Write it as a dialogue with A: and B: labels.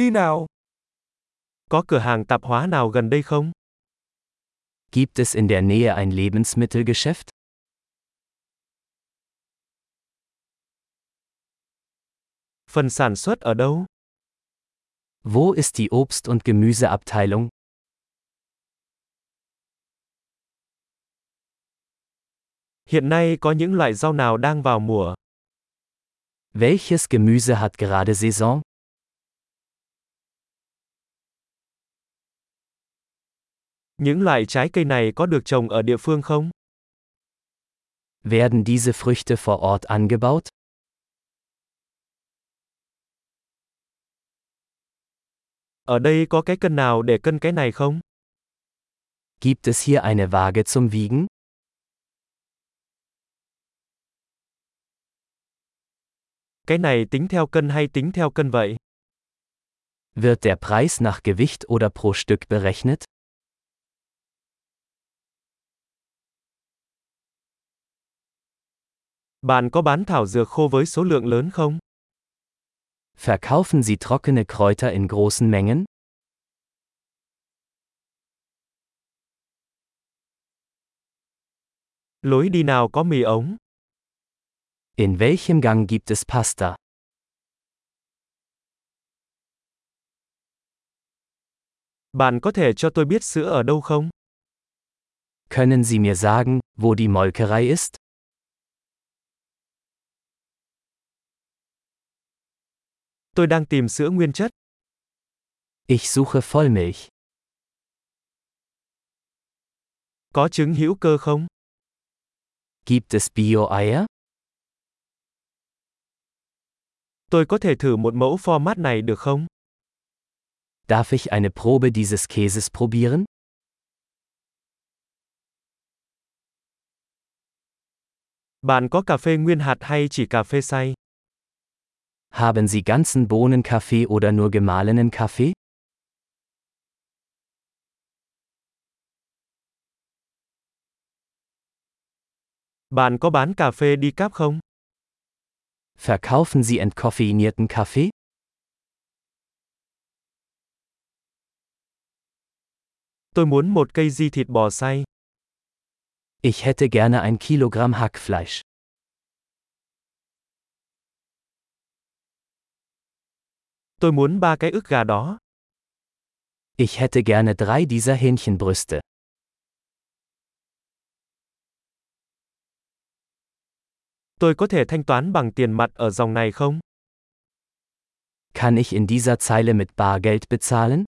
A: Đi nào.
B: Có cửa hàng tạp hóa nào gần đây không?
C: Gibt es in der Nähe ein Lebensmittelgeschäft?
B: Phần sản xuất ở đâu?
C: Wo ist die Obst- und Gemüseabteilung?
B: Hiện nay có những loại rau nào đang vào mùa?
C: Welches Gemüse hat gerade Saison?
B: Những loại trái cây này có được trồng ở địa phương không?
C: Werden diese Früchte vor Ort angebaut?
B: Ở đây có cái cân nào để cân cái này không?
C: Gibt es hier eine Waage zum Wiegen?
B: Cái này tính theo cân hay tính theo cân vậy?
C: Wird der Preis nach Gewicht oder pro Stück berechnet?
B: Bạn có bán thảo dược khô với số lượng lớn không?
C: Verkaufen Sie trockene Kräuter in großen Mengen?
B: Lối đi nào có mì ống?
C: In welchem Gang gibt es Pasta?
B: Bạn có thể cho tôi biết sữa ở đâu không?
C: Können Sie mir sagen, wo die Molkerei ist?
B: Tôi đang tìm sữa nguyên chất.
C: Ich suche Vollmilch.
B: Có trứng hữu cơ không?
C: Gibt es Bio-Eier?
B: Tôi có thể thử một mẫu format này được không?
C: Darf ich eine Probe dieses Käses probieren?
B: Bạn có cà phê nguyên hạt hay chỉ cà phê xay?
C: Haben Sie ganzen Bohnenkaffee oder nur gemahlenen Kaffee?
B: Bạn có bán cà phê decaf không?
C: Verkaufen Sie entkoffeinierten Kaffee?
B: Tôi muốn một cây di thịt bò xay.
C: Ich hätte gerne ein Kilogramm Hackfleisch.
B: Tôi muốn ba cái ức gà đó.
C: Ich hätte gerne drei dieser Hähnchenbrüste.
B: Tôi có thể thanh toán bằng tiền mặt ở dòng này không?
C: Kann ich in dieser Zeile mit Bargeld bezahlen?